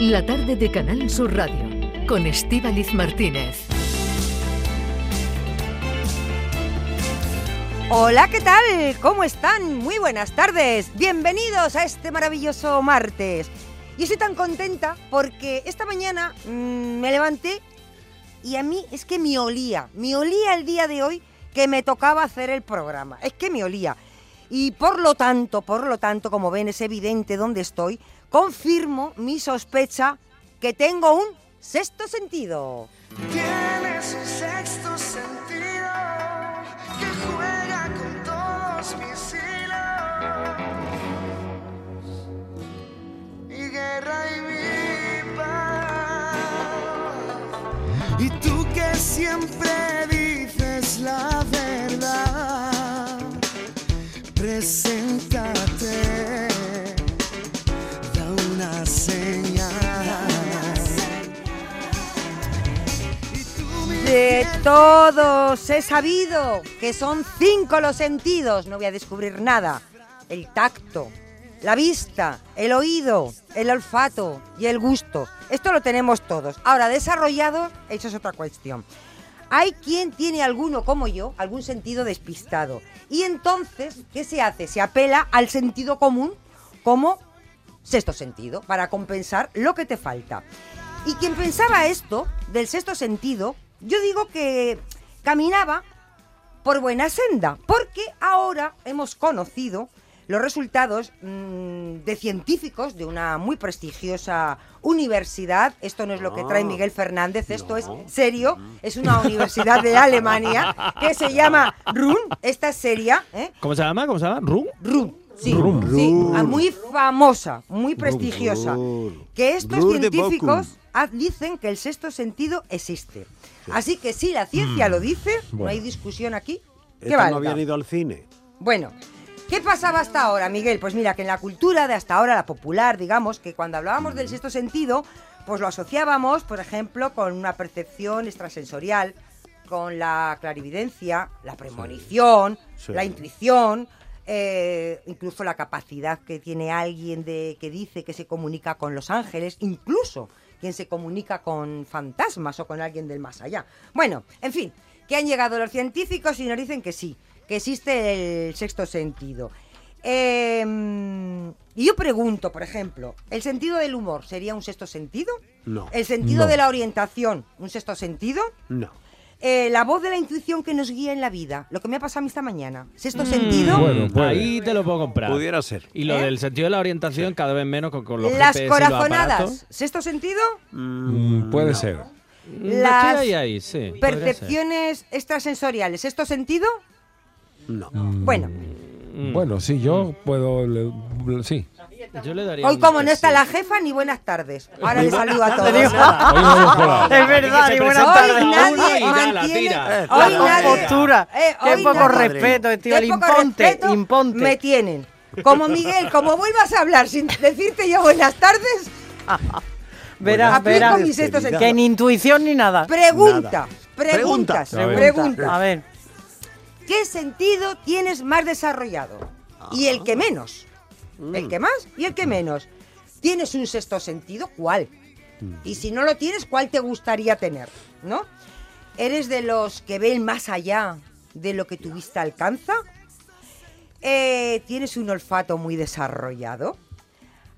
La tarde de Canal Sur Radio con Estíbaliz Martínez. Hola, ¿qué tal? ¿Cómo están? Muy buenas tardes. Bienvenidos a este maravilloso martes. Y estoy tan contenta porque esta mañana mm, me levanté y a mí es que me olía, me olía el día de hoy que me tocaba hacer el programa. Es que me olía. Y por lo tanto, por lo tanto, como ven, es evidente dónde estoy, confirmo mi sospecha que tengo un sexto sentido. Tienes un sexto sentido que juega con todos mis hilos. Mi guerra y mi paz. Y tú que siempre dices la verdad, preséntate, De todos he sabido que son cinco los sentidos, no voy a descubrir nada. El tacto, la vista, el oído, el olfato y el gusto. Esto lo tenemos todos. Ahora, desarrollado, eso es otra cuestión. Hay quien tiene alguno como yo, algún sentido despistado. Y entonces, ¿qué se hace? Se apela al sentido común como sexto sentido, para compensar lo que te falta. Y quien pensaba esto, del sexto sentido, yo digo que caminaba por buena senda, porque ahora hemos conocido los resultados mm, de científicos de una muy prestigiosa universidad. Esto no es lo que trae Miguel Fernández, esto es serio. Es una universidad de Alemania que se llama RUN. Esta es seria, ¿eh? ¿Cómo se llama? ¿Cómo se llama? ¿Rum? RUN. Sí, Rum. sí, Rum. ah, muy famosa, muy prestigiosa. Rum. Que estos científicos ah, dicen que el sexto sentido existe. Así que si la ciencia lo dice, no hay discusión aquí. Estos no habían ido al cine. Bueno, ¿qué pasaba hasta ahora, Miguel? Pues mira, que en la cultura de hasta ahora, la popular, digamos, que cuando hablábamos del sexto sentido, pues lo asociábamos, por ejemplo, con una percepción extrasensorial, con la clarividencia, la premonición, Sí. la intuición, eh, incluso la capacidad que tiene alguien de que dice que se comunica con los ángeles, incluso quien se comunica con fantasmas o con alguien del más allá. Bueno, en fin, que han llegado los científicos y nos dicen que sí, que existe el sexto sentido. Eh, y yo pregunto, por ejemplo, ¿el sentido del humor sería un sexto sentido? No. ¿El sentido No. de la orientación, un sexto sentido? No. Eh, la voz de la intuición que nos guía en la vida, lo que me ha pasado a mí esta mañana. ¿Sexto sentido? Bueno, ahí te lo puedo comprar. Pudiera ser. Y lo ¿Eh? del sentido de la orientación cada vez menos con, con los Las GPS y los corazonadas, aparatos. ¿sexto sentido? Mm, puede ser. Mm, Las estoy ahí, ahí, sí. podría ser. Percepciones extrasensoriales, ¿sexto sentido? No. Bueno, Mm. Bueno, sí, yo puedo. le- le- sí. Yo le daría hoy como no está la jefa, ni buenas tardes. Ahora le saludo a todos. Hoy. Es verdad, y buenas Hoy tardes. uno nadie mantiene... Hoy La nadie... compostura. Eh, Qué hoy poco respeto, poco Imponte, imponte. Me tienen. Como Miguel, como vuelvas a hablar sin decirte yo buenas tardes, Verás, aplico verás. Que ni intuición ni nada. Pregunta, Pregunta. preguntas, preguntas. A ver. ¿Qué sentido tienes más desarrollado? Y el que menos. El que más y el que menos. ¿Tienes un sexto sentido? ¿Cuál? Y si no lo tienes, ¿cuál te gustaría tener? ¿No? ¿Eres de los que ven más allá de lo que tu vista alcanza? Eh, ¿Tienes un olfato muy desarrollado?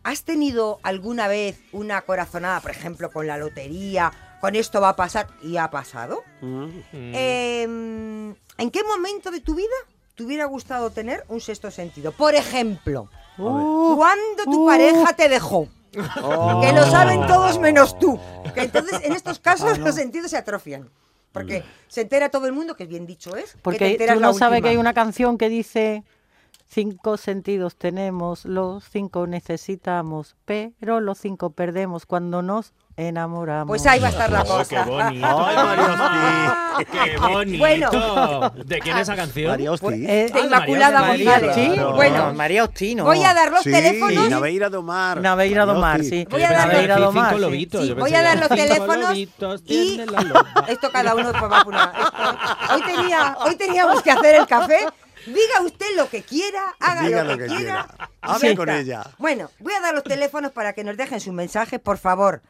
¿Has tenido alguna vez una corazonada, por ejemplo, con la lotería? Con esto va a pasar y ha pasado. Eh, ¿En qué momento de tu vida te hubiera gustado tener un sexto sentido? Por ejemplo, ¿cuándo tu uh. pareja te dejó? Que lo saben todos menos tú. Que entonces en estos casos los sentidos se atrofian. Porque se entera todo el mundo, que bien dicho es. que te Porque enteras tú la no sabes que hay una canción que dice cinco sentidos tenemos, los cinco necesitamos, pero los cinco perdemos cuando nos enamoramos. Pues ahí va a estar la Oh, cosa. qué bonito. Ay, María Hosti. ¡Qué bonito! Bueno. ¿De quién es esa canción? María Hosti. Eh, De Inmaculada María, González. sí. Bueno, María Ostino. voy a dar los Sí, teléfonos. Naveira do Mar. Naveira do Mar, Hosti. sí. Voy a dar Naveira los- do Mar, cinco sí. lobitos. Sí, yo voy a dar los teléfonos lobitos, y esto cada uno por vacunar. Esto- Hoy tenía, hoy teníamos que hacer el café Diga usted lo que quiera, haga Diga lo, lo que, que quiera. quiera. Hable con está. ella. Bueno, voy a dar los teléfonos para que nos dejen su mensaje, por favor.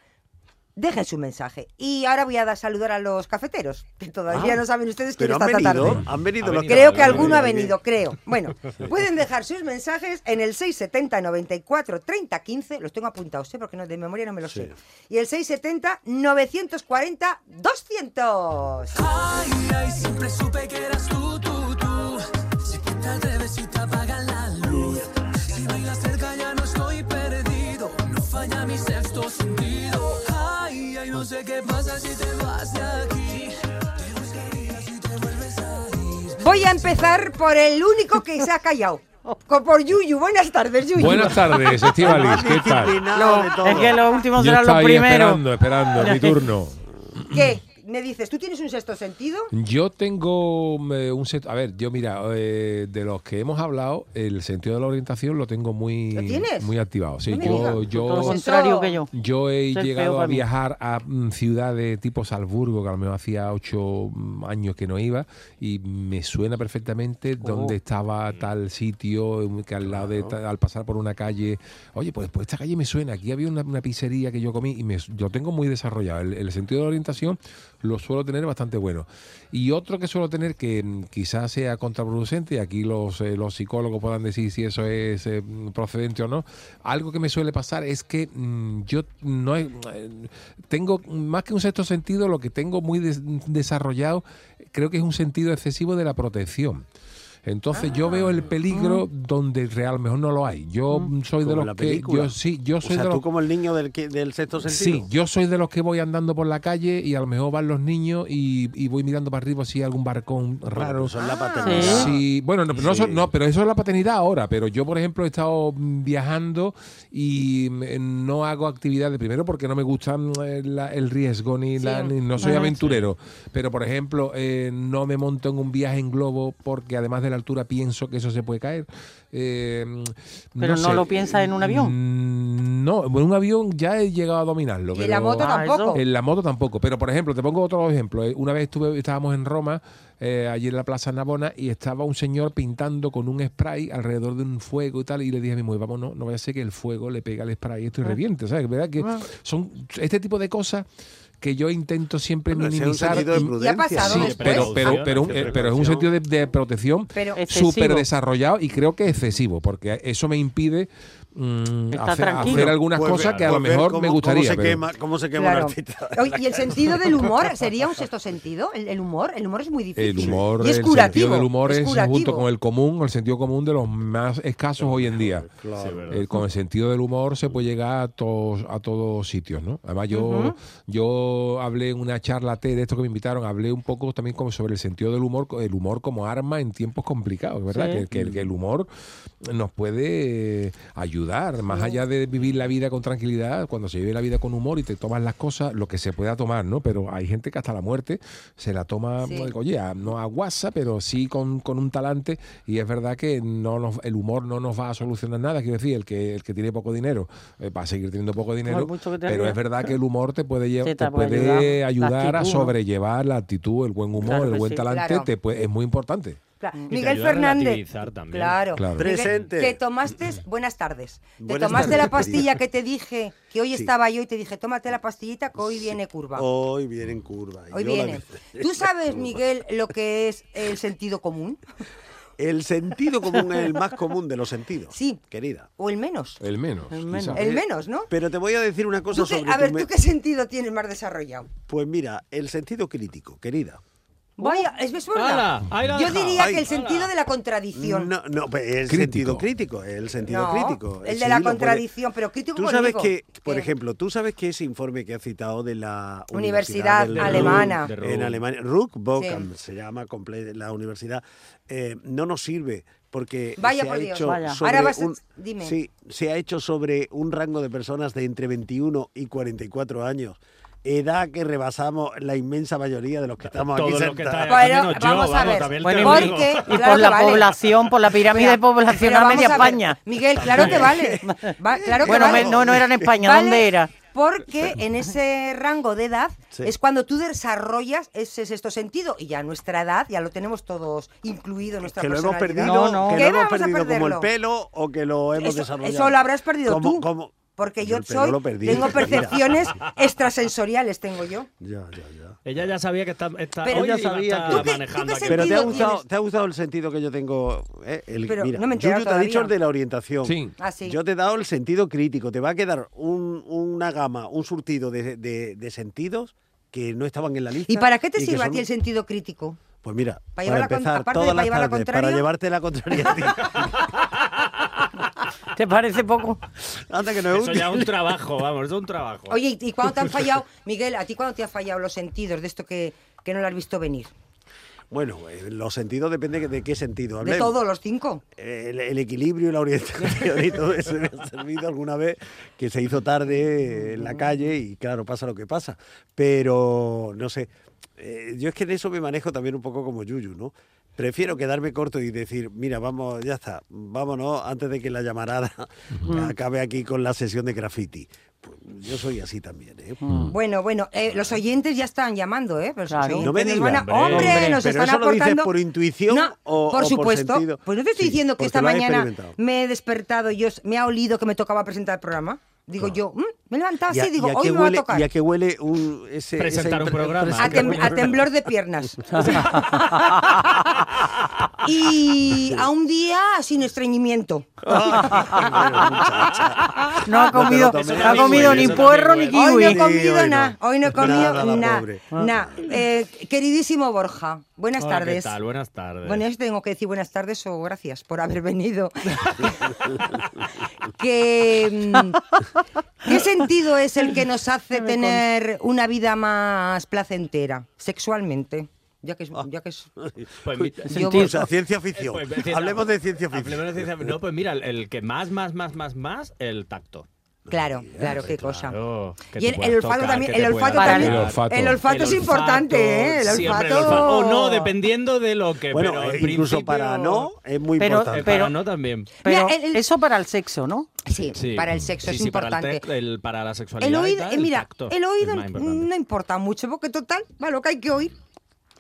Dejen su mensaje. Y ahora voy a dar saludar a los cafeteros, que todavía no saben ustedes quién Ah. Está esta venido, tarde. han venido los venido, Creo que alguno ha venido. creo. Bueno, pueden dejar sus mensajes en el 670 94 30 15. Los tengo apuntados, ¿eh? porque no, de memoria no me los sé. Y el 670 940 200. Ay, ay, siempre supe que eras tú, tú, tú. Si te atreves y te apagan la luz. Si bailas cerca ya no estoy perdido. No falla mi sexto sentido. No sé qué pasa si te vas de aquí. Te buscaría si te vuelves a ir. Voy a empezar por el único que se ha callado. Por Yuyu. Buenas tardes, Yuyu. Buenas tardes, Estivalis, ¿qué tal? Todo. Es que lo último Yo será lo estaba ahí primero. esperando, esperando, mi turno. ¿Qué? Me dices, ¿tú tienes un sexto sentido? Yo tengo eh, un set. A ver, yo mira, eh, de los que hemos hablado, el sentido de la orientación lo tengo muy, ¿Lo tienes? muy activado. Sí, No yo, lo yo, contrario que yo. yo he Ser llegado a viajar a mm, ciudades tipo Salzburgo, que a lo mejor hacía ocho mm, años que no iba, y me suena perfectamente Oh. dónde estaba tal sitio, que al lado de al pasar por una calle, oye, pues, pues esta calle me suena, aquí había una, una pizzería que yo comí y me, yo tengo muy desarrollado. El, el sentido de la orientación lo suelo tener bastante bueno. Y otro que suelo tener que mm, quizás sea contraproducente, y aquí los, eh, los psicólogos puedan decir si eso es eh, procedente o no, algo que me suele pasar es que mm, yo no he- eh, tengo más que un sexto sentido, lo que tengo muy des- desarrollado creo que es un sentido excesivo de la protección. Entonces yo veo el peligro donde real mejor no lo hay. Yo mm, soy de los que yo sí, yo O soy sea, de tú como el niño del, que- del sexto sentido. Sí, yo soy de los que voy andando por la calle y a lo mejor van los niños y, y voy mirando para arriba si hay algún barcón Bueno, raro. pues son la Ah. paternidad. Sí, bueno, no, no, Sí. son- no, pero eso es la paternidad ahora. Pero yo, por ejemplo, he estado mm, viajando y mm, no hago actividades. Primero, porque no me gusta mm, eh, el riesgo ni, la- ni- no soy Ah, aventurero. Pero, por ejemplo, eh, no me monto en un viaje en globo porque además de la altura pienso que eso se puede caer. Eh, Pero no sé. lo piensas en un avión. Mm, No, en un avión ya he llegado a dominarlo. Y en la moto Ah, tampoco. en la moto tampoco. Pero, por ejemplo, te pongo otro ejemplo. Eh, Una vez estuve, estábamos en Roma, eh, allí en la Plaza Navona, y estaba un señor pintando con un spray alrededor de un fuego y tal. Y le dije a mi mujer, vamos, no, no vaya a ser que el fuego le pegue al spray esto y Ah. reviente. ¿Sabes? ¿Verdad? Que son este tipo de cosas que yo intento siempre Bueno, ese es un minimizar. sentido de y- prudencia. pasado Sí, después. pero, pero, pero, un- eh, pero es un sentido de, de protección súper desarrollado y creo que excesivo, porque eso me impide mm, Está hacer, tranquilo. hacer algunas Pues cosas ver- que a lo pues mejor cómo- me gustaría. Cómo se pero- quema, cómo se quema Claro. un artista. Oye, ¿Y el sentido del humor sería un sexto sentido? ¿El, el humor? El humor es muy difícil. El humor, y es el curativo. sentido del humor es, curativo. junto con el común, el sentido común de los más escasos hoy en día. Eh, con el sentido del humor se puede llegar a todos a todos sitios, ¿no? Además yo yo hablé en una charla T de esto que me invitaron, hablé un poco también como sobre el sentido del humor, el humor como arma en tiempos complicados, ¿verdad? Sí. Que, que- que el humor nos puede eh, ayudar, más allá de vivir la vida con tranquilidad, cuando se vive la vida con humor y te tomas las cosas, lo que se pueda tomar, ¿no? Pero hay gente que hasta la muerte se la toma, Sí. oye, a- no a guasa, pero sí con, con un talante y es verdad que no nos- el humor no nos va a solucionar nada, quiero decir, el que, el que tiene poco dinero eh, va a seguir teniendo poco dinero, pero es verdad que el humor te puede, Sí, te te puede ayudar. A sobrellevar la actitud, el buen humor, Claro el buen sí. talante, Claro. te puede- es muy importante. Claro. Y te Miguel Fernández. relativizar también. Claro. Claro. Miguel, Presente. Te tomaste, buenas tardes. Te tomaste tardes, la pastilla que te dije, que hoy Sí. estaba yo y te dije, tómate la pastillita que hoy viene curva. Hoy viene en curva. Hoy Yo viene. vi- ¿Tú sabes, Miguel, lo que es el sentido común? El sentido común es el más común de los sentidos. Sí. Querida. ¿O el menos? El menos. El menos. quizá. El menos, ¿no? Pero te voy a decir una cosa ¿Tú qué- sobre a ver, ¿tú qué sentido tienes más desarrollado? Pues mira, el sentido crítico, querida. Vaya, es verdad. Ha Yo diría Ay. que el sentido de la contradicción. No, no, pues el Crítico. sentido crítico, el sentido No, crítico. el de Sí, la puede- contradicción, pero crítico Tú sabes conmigo. que, por ¿Qué? ejemplo, tú sabes que ese informe que has citado de la Universidad alemana. Ruhr, en. Alemania, Ruck Bochum Sí. se llama la universidad, eh, no nos sirve porque Vaya se por ha Dios. hecho Vaya. sobre Ahora vas a- un- dime. sí, se ha hecho sobre un rango de personas de entre 21 y 44 años. Edad que rebasamos la inmensa mayoría de los que estamos aquí Todos los que sentados. están aquí, Bueno, yo, vamos a ver. te Bueno. Porque, Y claro por la vale. población, por la pirámide Mira, poblacional vamos media a España. Miguel, claro que vale. Va- claro que Bueno, vale. me- no, no era en España, Vale ¿dónde era? porque en ese rango de edad Sí. es cuando tú desarrollas ese sexto sentido y ya nuestra edad ya lo tenemos todos incluido en nuestra que lo hemos perdido, No, no. que ¿Qué lo hemos vamos perdido como el pelo o que lo hemos Eso, desarrollado. eso lo habrás perdido Como- tú. como- Porque Yo yo soy, perdí. tengo Mira. percepciones extrasensoriales, tengo yo. Ya, ya, ya. Ella ya sabía que está, está Pero- Ella a sabía que- ¿Tú qué- manejando tú qué aquel- Pero te ha, gustado, te ha gustado el sentido que yo tengo. eh? El, Pero mira, no me Yuyu te ha dicho el de la orientación. Sí. Ah, sí. Yo te he dado el sentido crítico. Te va a quedar un- una gama, un surtido de, de- de sentidos que no estaban en la lista. ¿Y para qué te sirve a son- ti el sentido crítico? Pues mira, ¿Para para, la empezar aparte de todas para las llevar la tardes, para contraria? llevarte la contraria a ti. ¿Te parece poco? Anda que no es Eso útil. ya es un trabajo, vamos, es un trabajo. Oye, ¿y- ¿y cuándo te han fallado, Miguel, a ti cuándo te han fallado los sentidos de esto que, que no lo has visto venir? Bueno, eh, los sentidos depende de qué sentido De todos los cinco. El, el equilibrio y la orientación y todo eso me ha servido alguna vez que se hizo tarde en la calle y claro, pasa lo que pasa. Pero no sé, eh, yo es que en eso me manejo también un poco como Yuyu, ¿no? Prefiero quedarme corto y decir, mira, vamos, ya está, vámonos antes de que la llamarada acabe aquí con la sesión de graffiti. Pues yo soy así también, ¿eh? Bueno, bueno, eh, los oyentes ya están llamando, ¿eh? Claro. No me van a- ¡Hombre! hombre. nos Pero están eso lo dices aportando... por intuición No, o- por o por supuesto. sentido. Pues no te estoy Sí, diciendo que esta mañana me he despertado y yo, me ha olido que me tocaba presentar el programa. Digo yo, "Mm", me he levantado ¿Y a- así, digo, y a hoy me va a tocar. ¿Y a qué huele un, ese, Presentar ese un programa. A, tem- a temblor de piernas. y a un día sin estreñimiento. No ha comido, no ha comido ni puerro ni también Hoy no he kiwi. Sí, comido nada. Hoy no he comido Nada. Eh, queridísimo Borja, buenas Hola, tardes. ¿Qué tal? Buenas tardes. Bueno, yo tengo que decir buenas tardes o gracias por haber venido. que, mm, ¿Qué sentido es el que nos hace tener una vida más placentera sexualmente? Ya que es, ya que es Pues yo- sea, ciencia ficción. Pues, Hablemos de ciencia ficción. Hablemos de ciencia- No, pues mira, el que más, más, más, más, más, el tacto. Claro, claro, qué cosa. Claro, que Y el, el olfato tocar, también, el olfato también. El olfato. El olfato es importante, ¿eh? El siempre olfato. O no, dependiendo de lo que. Bueno, pero eh, incluso principio- para no es muy Pero- Eh, importante. para pero- no también. Pero Mira, el- el- eso para el sexo, ¿no? Sí, Sí. para el sexo Sí, es sí, para el importante. te- el- para la sexualidad. El y oído, tal, eh, el mira, tacto el oído más importante. no importa mucho, porque total, va lo que hay que oír.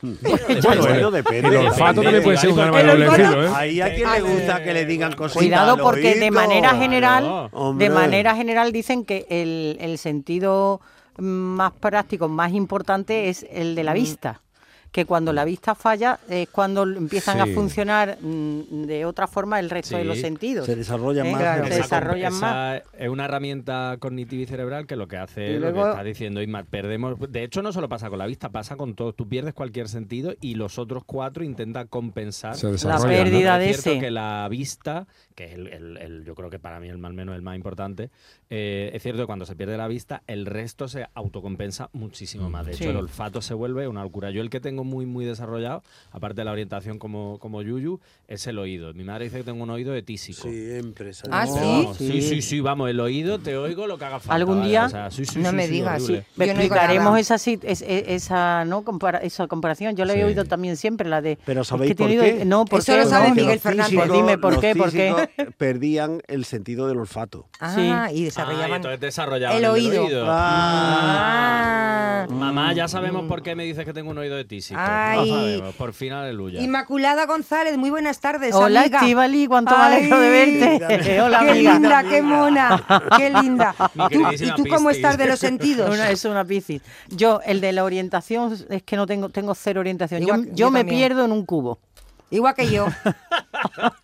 Bueno, bueno, depende. El olfato también puede ser un arma de doble filo, ¿eh? Ahí a quien le gusta que le digan cositas. Cuidado porque de manera general, de manera general dicen que el, el sentido más práctico, más importante es el de la vista. Que cuando la vista falla es cuando empiezan Sí. a funcionar mm, de otra forma el resto de los sentidos. Se desarrollan ¿Eh? más. Claro, se Esa desarrollan comp- más. esa Es una herramienta cognitiva y cerebral que lo que hace Y es lo que está diciendo Isma. Perdemos. De hecho, no solo pasa con la vista, pasa con todo. Tú pierdes cualquier sentido y los otros cuatro intentan compensar. La desarrolla, ¿no? pérdida de Es cierto ese. que la vista, que es el, el- el- yo creo que para mí el más menos el más importante, eh, es cierto que cuando se pierde la vista, el resto se autocompensa muchísimo más. De hecho, Sí. el olfato se vuelve una locura. Yo el que tengo muy, muy desarrollado, aparte de la orientación como, como Yuyu, es el oído. Mi madre dice que tengo un oído de tísico. Siempre. ¿sabes? Ah, ¿sí? vamos, sí, sí, sí, vamos, el oído te oigo lo que haga falta. Algún día- o sea, sí, sí, No sí, me sí, digas, sí. Yo no digo Explicaremos nada. esa, sit- es- es- esa, ¿no? Compara- esa comparación. Yo la he Sí. oído también siempre, la de... Pero es ¿sabéis que por qué? No, ¿por Eso qué? lo sabe No, Miguel Fernández. físicos- dime, ¿por qué? ¿Por qué? Perdían el sentido del olfato. Ah, y Ah, y desarrollaban entonces desarrollaban el oído. Ah. Ah. Mamá, ya sabemos por qué me dices que tengo un oído de tísico. Ay. Lo sabemos, por fin, aleluya. Inmaculada González, muy buenas tardes, Hola, amiga. Estivali, cuánto me alegro de verte. Hola, qué amiga. linda, qué mona, qué linda. Mi ¿Tú- ¿Y tú cómo Piscis. estás de los sentidos? Una, es una piscis. Yo, el de la orientación, es que no tengo, tengo cero orientación. Yo, Igual- yo yo me también. pierdo en un cubo. Igual que yo.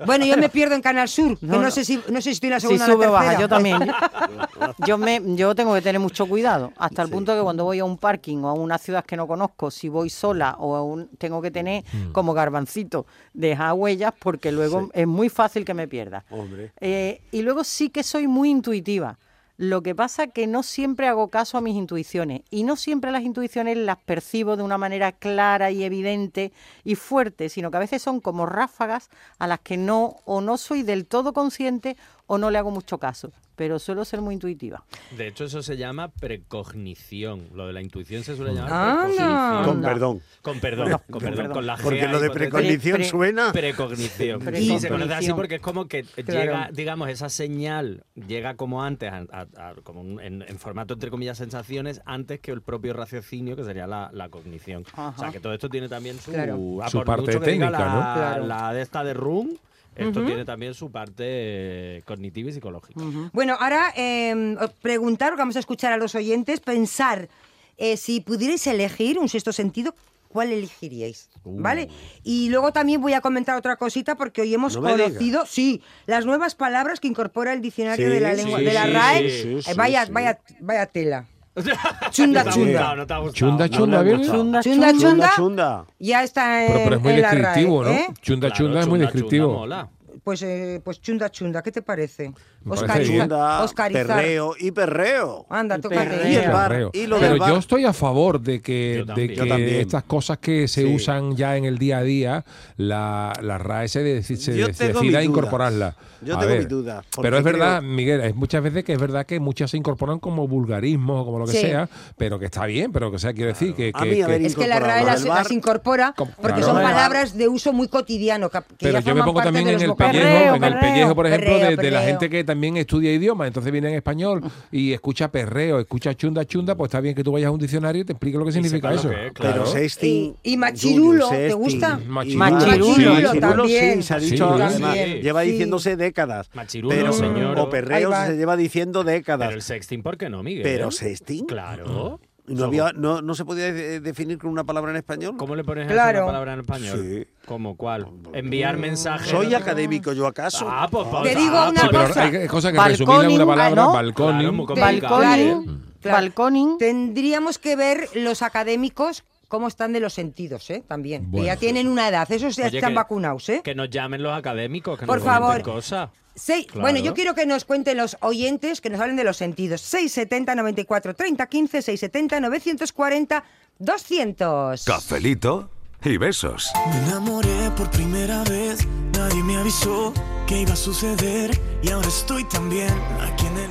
Bueno, yo me pierdo en Canal Sur, que No, no, no. sé si no sé si estoy en la Si segunda o sube la o baja, yo también. Yo me, yo tengo que tener mucho cuidado, hasta el Sí. punto que cuando voy a un parking o a una ciudad que no conozco, si voy sola o a un, tengo que tener como garbancito dejar huellas porque luego Sí. es muy fácil que me pierda. Hombre. Eh, y luego sí que soy muy intuitiva. Lo que pasa que no siempre hago caso a mis intuiciones y no siempre las intuiciones las percibo de una manera clara y evidente y fuerte, sino que a veces son como ráfagas a las que no o no soy del todo consciente o no le hago mucho caso, pero suelo ser muy intuitiva. De hecho, eso se llama precognición. Lo de la intuición se suele llamar Anda. precognición. Con perdón. Con perdón, con perdón, con la Porque lo de precognición Pre- suena. Precognición. Precognición. Y se conoce así porque es como que Claro. llega, digamos, esa señal llega como antes, a- a- a- como un- en, en formato entre comillas sensaciones, antes que el propio raciocinio, que sería la, la cognición. O sea, Ajá. que todo esto tiene también su, Claro. a Su parte mucho que diga técnica, la, ¿no? Claro. la de esta de Room, esto tiene también su parte eh, cognitiva y psicológica. Bueno, ahora eh, os preguntar, vamos a escuchar a los oyentes, pensar eh, si pudierais elegir un sexto sentido, ¿cuál elegiríais? Uh. ¿Vale? Y luego también voy a comentar otra cosita porque hoy hemos No conocido, sí, las nuevas palabras que incorpora el diccionario Sí, de la lengua, sí, de la RAE. sí, Eh, vaya, sí. vaya, vaya tela. ¿No Chunda, chunda. ¿No te ha gustado? Chunda, chunda, no, Chunda, Chunda, chunda. chunda. chunda. Ya está en, Pero, pero es muy en la RAE, descriptivo, ¿no? ¿eh? Chunda, Claro, chunda es muy descriptivo. chunda mola. Pues, eh, pues chunda, chunda, ¿qué te parece? Oscariza- Oscarizar. perreo y perreo. Anda, tócate. Y el bar. Y lo Pero del bar. yo estoy a favor de que, de también. que estas cosas que se Sí. usan ya en el día a día, la, la RAE se, se de- tengo decida mis dudas. incorporarla. Yo A tengo ver, dudas, porque Pero es verdad, creo- Miguel, hay muchas veces que es verdad que muchas se incorporan como vulgarismos o como lo que Sí. sea, pero que está bien, pero que sea, quiero decir que... Que- que- Es que la. RAE las, incorpora porque claro. son palabras de uso muy cotidiano. que- que Pero ya yo me pongo parte también de en los el. Pellejo, Perreo, en el pellejo, por ejemplo, Perreo, de, de la gente que también estudia idioma, entonces viene en español y escucha perreo, escucha chunda chunda, pues está bien que tú vayas a un diccionario y te explique lo que significa lo eso. que es, Pero sexting. Y- y machirulo, ¿te gusta? Machirulo. Machirulo sí, también. sí, se ha Sí, dicho, además, también. lleva Sí. diciéndose décadas. Machirulo, pero, señor. O perreo se lleva diciendo décadas. Pero el sexting, ¿por qué no, Miguel? Pero sexting. Claro. ¿No, había- no, no se podía de- definir con una palabra en español? ¿Cómo le pones Claro. una palabra en español? Sí. ¿Cómo cuál? Enviar mensajes. ¿Soy académico yo acaso? Ah, pues, pues, Te digo ah, una pues, pero cosa. hay cosas que en una ah, palabra, ¿no? balconing. Claro. Balconing, Claro. balconing. Tendríamos que ver los académicos cómo están de los sentidos, ¿eh? También. que ya tienen una edad. Esos ya Oye, están que- vacunados, ¿eh? Que nos llamen los académicos, que Por nos favor. cosas. Seis- Claro. Bueno, yo quiero que nos cuenten los oyentes, que nos hablen de los sentidos. 670 94 30 15, 670 940 200. Cafelito y besos. Me enamoré por primera vez, nadie me avisó que iba a suceder y ahora estoy también aquí en el.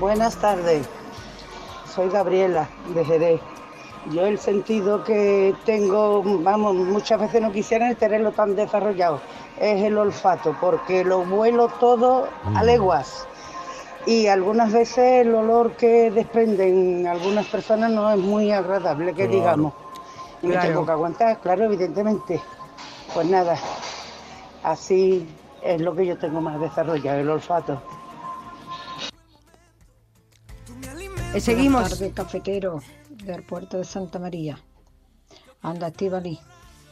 Buenas tardes, soy Gabriela de Jerez. Yo el sentido que tengo, vamos, muchas veces no quisiera tenerlo tan desarrollado, es el olfato, porque lo vuelo todo a leguas. Y algunas veces el olor que desprenden algunas personas no es muy agradable, que digamos. Y me tengo que aguantar, claro, evidentemente. Pues nada, así es lo que yo tengo más desarrollado, el olfato. Eh, seguimos. Buenas tardes, cafetero del puerto de Santa María. Anda, Estivali.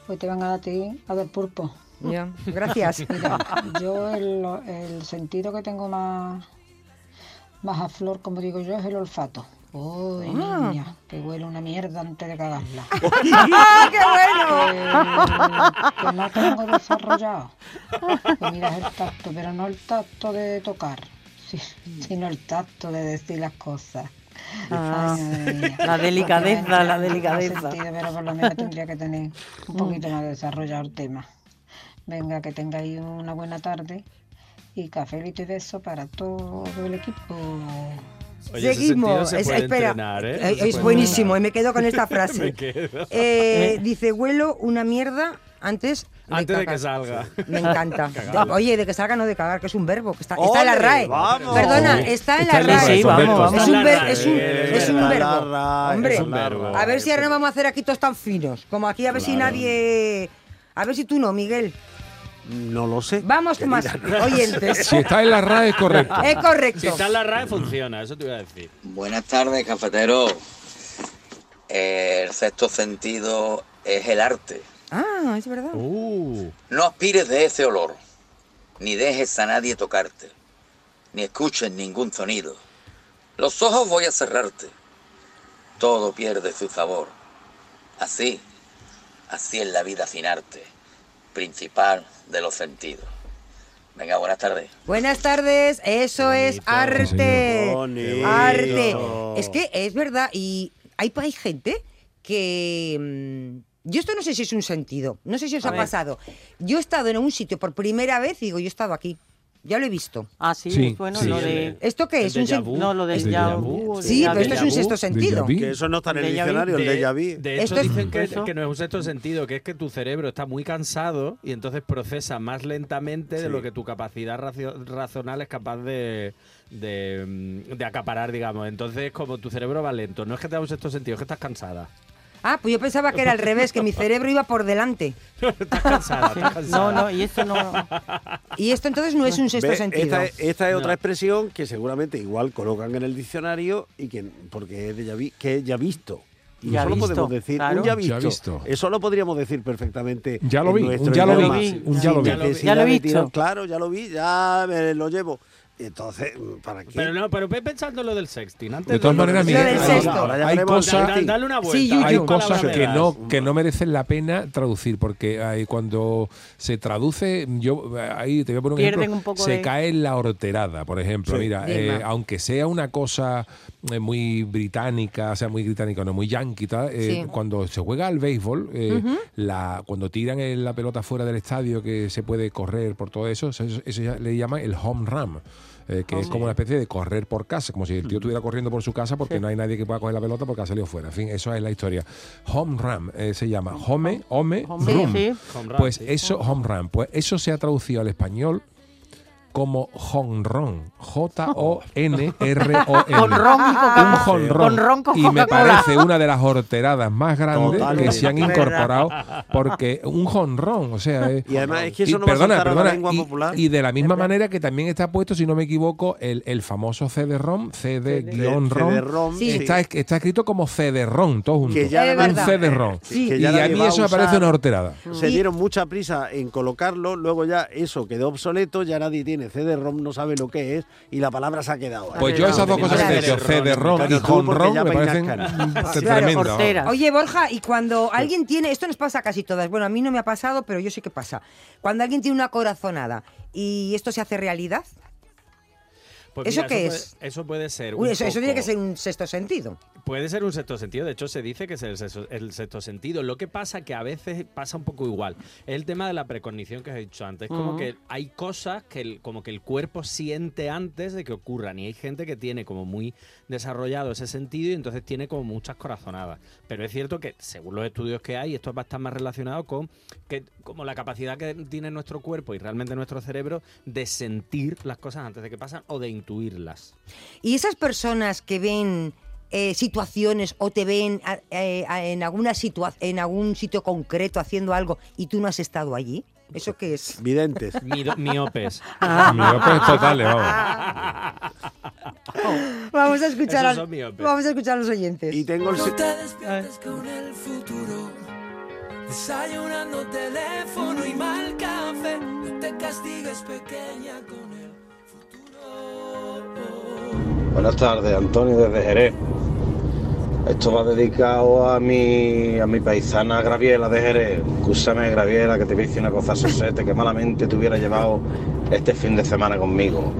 Hoy te van a dar a ti a ver pulpo. Ya, Gracias. Mira, yo el, el sentido que tengo más, más a flor, como digo yo, es el olfato. Uy, Ah. niña, que huele una mierda antes de cagarla. ¡Ah, qué bueno! Que no tengo desarrollado. Pues mira, es el tacto, pero no el tacto de tocar, sino el tacto de decir las cosas. Ah, Ay, la delicadeza, la delicadeza. sentido, pero por lo menos tendría que tener un poquito más desarrollado el tema. Venga, que tengáis una buena tarde y cafelito y beso para todo el equipo. Oye, Seguimos. se Es- espera, entrenar, ¿eh? eh, es buenísimo y me quedo con esta frase. Eh, dice, huelo una mierda antes de Antes de que cagar". salga. Me encanta. De- oye, de que salga no de cagar, que es un verbo. Que está, está en la ¡Ole, RAE. vamos! Perdona, está en la RAE. Es un, ver- es un, es verbo. Hombre, a ver si ahora no vamos a hacer aquí todos tan finos. Como aquí, a ver si nadie... A ver si tú no, Miguel. No lo sé. Vamos con más oyentes. Si está en la RAE es correcto. Es correcto. Si está en la RAE, funciona, eso te iba a decir. Buenas tardes, cafetero. El sexto sentido es el arte. Ah, es verdad. Uh, No aspires de ese olor, ni dejes a nadie tocarte, ni escuches ningún sonido. Los ojos voy a cerrarte. Todo pierde su sabor. Así, así es la vida sin arte, principal de los sentidos. Venga, buenas tardes. Buenas tardes, eso es arte. Bonito. Arte. Es que es verdad, y hay, hay gente que... mm, Yo esto no sé si es un sentido, no sé si os A ha ver. pasado. Yo he estado en un sitio por primera vez y digo, yo he estado aquí. Ya lo he visto. Ah, sí, Sí, bueno, sí. lo de... ¿Esto qué es? Un déjà sen- vu. No, lo del déjà vu, Sí, pero esto es un sexto sentido. Que eso no está en el diccionario, el De- déjà vu. De hecho, Esto es- dicen que, que no es un sexto sentido, que es que tu cerebro está muy cansado y entonces procesa más lentamente de lo que tu capacidad racio- razonal es capaz de, de, mm, de acaparar, digamos. Entonces, como tu cerebro va lento, no es que te da un sexto sentido, es que estás cansada. Ah, pues yo pensaba que era al revés, que mi cerebro iba por delante. estás cansada, estás cansada. No, no, y esto no... Y esto entonces no es un sexto sentido. Esta, es- esta es No. otra expresión que seguramente igual colocan en el diccionario y que porque es de ya, vi- que es ya visto. Y Ya eso lo visto, podemos decir, claro. un ya Ya visto. Eso lo podríamos decir perfectamente. Ya lo vi, un ya lo vi, un ya lo vi. Ya lo he de visto. tirar- Claro, ya lo vi, ya me lo llevo. Entonces, ¿para qué? Pero no, pero ve pensando en lo del sexting. Antes De todas lo- maneras, mira, del hay- sexto. Cosas... Da-. Dale una vuelta. Sí, hay cosas que no que no merecen la pena traducir porque hay, cuando se traduce yo ahí te voy a poner un Pierden ejemplo un poco se de- cae en la horterada por ejemplo Sí. mira eh, aunque sea una cosa eh, muy británica o sea muy británica no muy yankee tal, eh, Sí. cuando se juega al béisbol eh, la cuando tiran el- la pelota fuera del estadio que se puede correr por todo eso eso, eso ya le llaman el home run eh, que es como una especie de correr por casa, como si el tío estuviera corriendo por su casa porque no hay nadie que pueda coger la pelota porque ha salido fuera. En fin, eso es la historia. Home run eh, se llama. Home, home, Home, run. sí. Pues eso, home run, pues eso se ha traducido al español como jonrón. J-O-N-R-O-N. Con ron y Un jonrón. Y me parece una de las horteradas más grandes que se han incorporado porque un jonrón, o sea, es- Y además es que eso y no va a perdona, saltar a la perdona, lengua y, popular. y de la misma manera que también está puesto, si no me equivoco, el, el famoso CD-ROM, CD-ROM, CD-ROM, Sí. está, está escrito como CD-ROM, todo junto. Que ya un verdad. CD-ROM. Sí, y ya a mí va a eso me parece una horterada. Se dieron mucha prisa en colocarlo, luego ya eso quedó obsoleto, ya nadie tiene CD-ROM, no sabe lo que es y la palabra se ha quedado. Pues yo esas dos cosas que he dicho, CD-ROM y ya me parecen tremendas. Oye, Borja, y cuando alguien tiene, esto nos pasa a casi todas, bueno, a mí no me ha pasado, pero yo sé que pasa. Cuando alguien tiene una corazonada y esto se hace realidad, Pues ¿Eso mira, qué puede- es? eso puede ser. uy, un eso, eso tiene que ser un sexto sentido. Puede ser un sexto sentido, de hecho se dice que es el sexto, el sexto sentido. Lo que pasa que a veces pasa un poco igual. Es el tema de la precognición que os he dicho antes. Como Ujú. que hay cosas que el, como que el cuerpo siente antes de que ocurran. Y hay gente que tiene como muy desarrollado ese sentido y entonces tiene como muchas corazonadas. Pero es cierto que según los estudios que hay, esto va a estar más relacionado con que como la capacidad que tiene nuestro cuerpo y realmente nuestro cerebro de sentir las cosas antes de que pasan o de intuirlas. Y esas personas que ven eh, situaciones o te ven eh, en, alguna situa en algún sitio concreto haciendo algo y tú no has estado allí, ¿eso qué es? Videntes. Miopes. Miopes totales, vamos. Vamos a escuchar, al- vamos a escuchar a los oyentes. Y tengo el... No te despiertes con el futuro, desayunando teléfono y mal café. No te castigues pequeña con el futuro. Buenas tardes, Antonio desde Jerez. Esto va dedicado a mi, a mi paisana Graviela de Jerez. Escúchame, Graviela, que te voy a decir una cosa, Sosete, que malamente te hubiera llevado este fin de semana conmigo.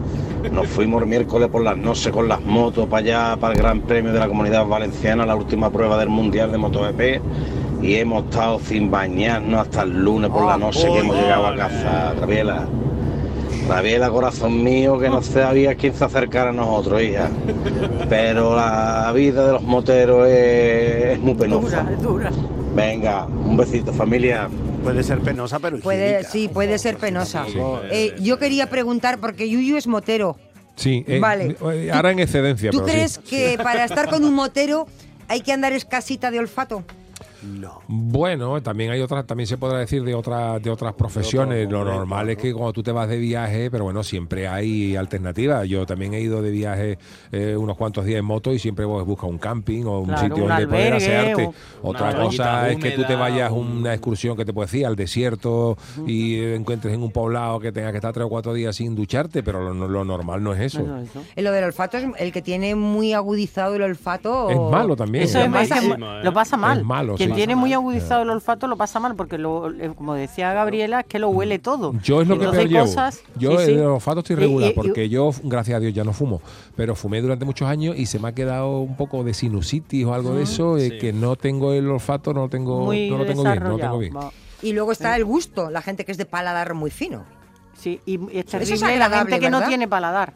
Nos fuimos el miércoles por las noches con las motos para allá, para el Gran Premio de la Comunidad Valenciana, la última prueba del Mundial de MotoGP. Y hemos estado sin bañarnos hasta el lunes por la noche que hemos llegado a casa, Graviela. Rabiela, corazón mío, que no sabías quién se acercara a nosotros, hija. Pero la vida de los moteros es, es muy penosa. Dura, dura. Venga, un besito, familia. Puede ser penosa, pero Puede, sí, puede ser penosa. Sí. Eh, yo quería preguntar, porque Yuyu es motero. Sí, eh, Vale. eh, ahora en excedencia. ¿Tú pero sí. crees que para estar con un motero hay que andar escasita de olfato? No. Bueno, también hay otras, también se podrá decir de otras, de otras profesiones. Lo normal es que cuando tú te vas de viaje, pero bueno, siempre hay alternativas. Yo también he ido de viaje eh, unos cuantos días en moto y siempre pues, busca un camping o un Claro, sitio un donde poder asearte. o- Otra cosa es que tú te vayas una excursión que te puedes decir al desierto y encuentres en un poblado que tengas que estar tres o cuatro días sin ducharte, pero lo, lo normal no es eso. Bueno, eso. Eh, Lo del olfato es el que tiene muy agudizado el olfato. Es malo también. Eso es que malísimo, ¿eh? lo pasa mal. Es malo, sí. Tiene muy agudizado el olfato lo pasa mal porque, lo, eh, como decía Gabriela, es que lo huele todo. Yo es lo que llevo. cosas- Yo sí, el olfato estoy regular y- y- porque yo, gracias a Dios, ya no fumo. Pero fumé durante muchos años y se me ha quedado un poco de sinusitis o algo de eso, eh, Sí. que no tengo el olfato, no lo tengo, muy no lo tengo bien, no lo tengo desarrollado. bien. Va. Y luego está el gusto, la gente que es de paladar muy fino. Sí, y es Eso es la gente que no tiene paladar.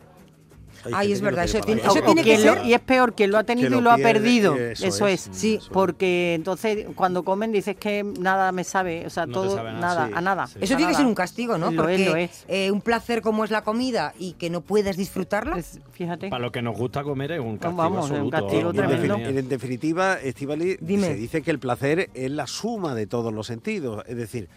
Ay, es verdad, eso tiene, paladar. eso O tiene que lo- ser. y es peor quien lo ha tenido lo y lo ha perdido. eso Eso, es, es. Sí. Porque entonces cuando comen dices que nada me sabe, o sea, No todo, nada, nada, sí. a nada. Sí. Eso a tiene que ser un castigo, ¿no? Lo es, Porque lo es. eh, un placer como es la comida y que no puedes disfrutarla. Es- fíjate. Para lo que nos gusta comer es un castigo Vamos, es un absoluto. castigo vamos, En, tremendo. definitiva, Estivali, se dice que el placer es la suma de todos los sentidos. Es decir,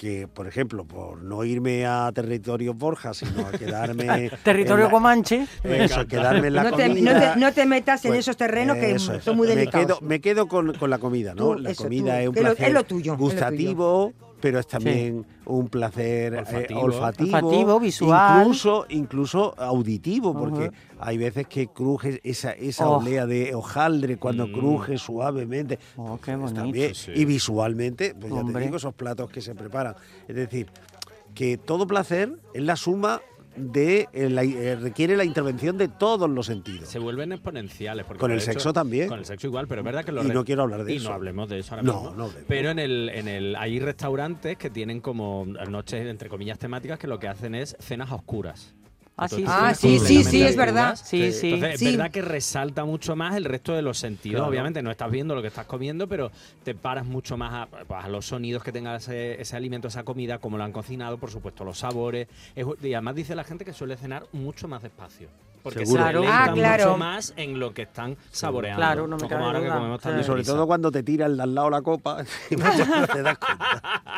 que, por ejemplo, por no irme a territorio Borja, sino a quedarme... Territorio en la- Comanche. Eso, quedarme en la no, te, comida. no te- no te metas en Pues, esos terrenos que eso son muy Me delicados. quedo, me quedo con, con la comida, ¿no? Tú, la eso, comida tú, es un lo- es placer lo tuyo, es lo gustativo, pero es también un placer eh, Olfativo. visual. incluso, incluso auditivo, porque hay veces que cruje esa, esa Oh. olea de hojaldre cuando Mm. cruje suavemente. Oh, qué Pues bonito. también, Sí. Y visualmente, pues ya te digo, esos platos que se preparan. Es decir, que todo placer es la suma de eh, la- eh, requiere la intervención de todos los sentidos. Se vuelven exponenciales. porque Con el hecho- sexo también. Con el sexo igual, pero es verdad que los Y no quiero hablar de y eso. no hablemos de eso ahora No, mismo. no hablemos. Pero en el, en el, hay restaurantes que tienen como noches, entre comillas, temáticas que lo que hacen es cenas a oscuras. Ah, sí, Entonces, sí. Ah, sí, sí, sí, es verdad. Sí, sí. Entonces, Sí. es verdad que resalta mucho más el resto de los sentidos. Claro. Obviamente no estás viendo lo que estás comiendo, pero te paras mucho más a, pues, a los sonidos que tenga ese, ese alimento, esa comida, cómo lo han cocinado, por supuesto, los sabores. Es- y además dice la gente que suele cenar mucho más despacio. Porque Seguro. se Claro. deleitan Ah, claro. mucho más en lo que están saboreando. Claro, no me como cabe ahora que duda. comemos tan Sí. Y sobre todo cuando te tira el de al lado la copa y muchas veces te das cuenta.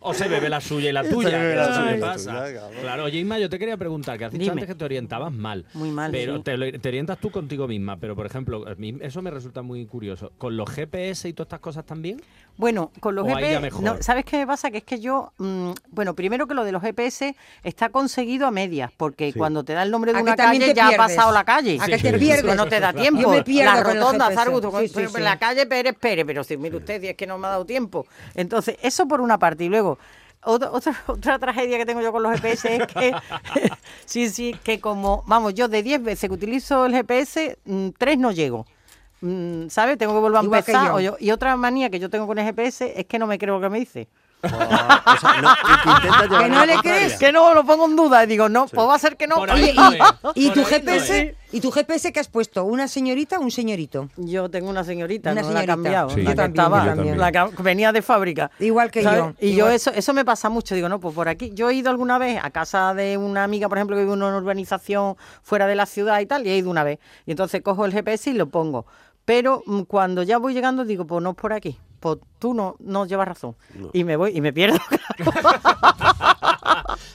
O se bebe la suya y la se tuya. que la suya me y la pasa. tuya, cabrón. Claro, oye Isma, yo te quería preguntar, que has dicho Dime. antes que te orientabas mal. Muy mal, Pero sí. te, te orientas tú contigo misma, pero por ejemplo, a mí eso me resulta muy curioso. ¿Con los GPS y todas estas cosas también? Bueno, con los O GPS, no, ¿sabes qué me pasa? Que es que yo, mm, bueno, primero que lo de los GPS está conseguido a medias, porque Sí. cuando te da el nombre de A una calle ya ha pasado la calle. A que te Pues pierdes. no te da tiempo. Yo me pierdo la rotonda. Zarguto, Sí, sí, pues, sí. la calle Pérez Pérez, pero si mire usted, si es que no me ha dado tiempo. Entonces, eso por una parte. Y luego, otra, otra, otra tragedia que tengo yo con los GPS es que, sí, sí, que como, vamos, yo de 10 veces que utilizo el GPS, 3 no llego. Mm, ¿Sabes? Tengo que volver a Igual que empezar. yo. o yo- y otra manía que yo tengo con el GPS es que no me creo lo que me dice. O sea, no, y que llevar ¿Que no la le contraria. crees? Que no, lo pongo en duda. Y digo, no, pues va a ser que no. Por ahí Oye, no es, ¿y, y por tu ahí no GPS? ¿Y tu GPS qué has puesto? ¿Una señorita o un señorito? Yo tengo una señorita, Una no la he señorita. cambiado. Sí, la yo que también, estaba, yo también. la que venía de fábrica. Igual que ¿sabes? yo, Y igual. yo eso, eso me pasa mucho. Digo, no, pues por aquí. Yo he ido alguna vez a casa de una amiga, por ejemplo, que vive en una urbanización fuera de la ciudad y tal, y he ido una vez. Y entonces cojo el GPS y lo pongo. Pero mm, cuando ya voy llegando, digo, pues no es por aquí. Pues tú no, no llevas razón. Y me voy y me pierdo.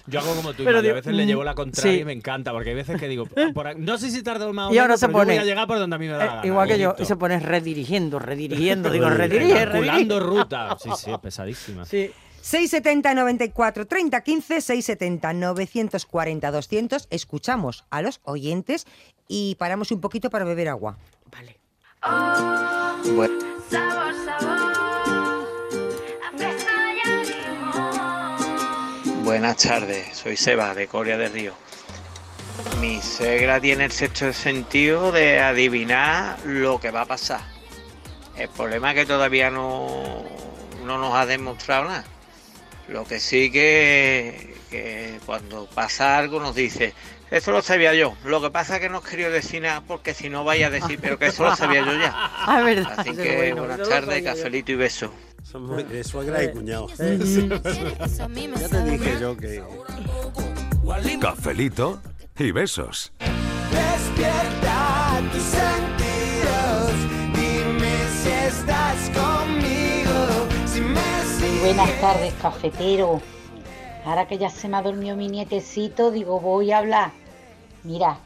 Yo hago como tú, Pero a veces le mm, llevo la contraria sí. y me encanta, porque hay veces que digo, por aquí- no sé si tarda más o Y ahora menos, se pero yo pone- voy a llegar por donde a mí me da la Eh, gana, igual que yo. Y se pone redirigiendo, redirigiendo. Digo, redirige, redirige. Calculando ruta. Sí, sí, es pesadísima. Sí. 670 94 30 15 670 940 200 escuchamos a los oyentes y paramos un poquito para beber agua. Vale. Buenas tardes, soy Seba de Coria del Río. Mi suegra tiene el sexto sentido de adivinar lo que va a pasar. El problema es que todavía no, no nos ha demostrado nada. Lo que sí que, que cuando pasa algo nos dice, eso lo sabía yo. Lo que pasa es que no os quería decir nada porque si no vaya a decir, pero que eso lo sabía yo ya. Ah, verdad. Así que bueno, buenas tardes, cafelito y beso. Son muy de suegra y cuñado. Mí me Ya te dije yo que... Cafelito y besos. Despierta tus sentidos, dime si estás conmigo, si me sigues. Buenas tardes, cafetero. Ahora que ya se me ha dormido mi nietecito, digo, voy a hablar. Mira,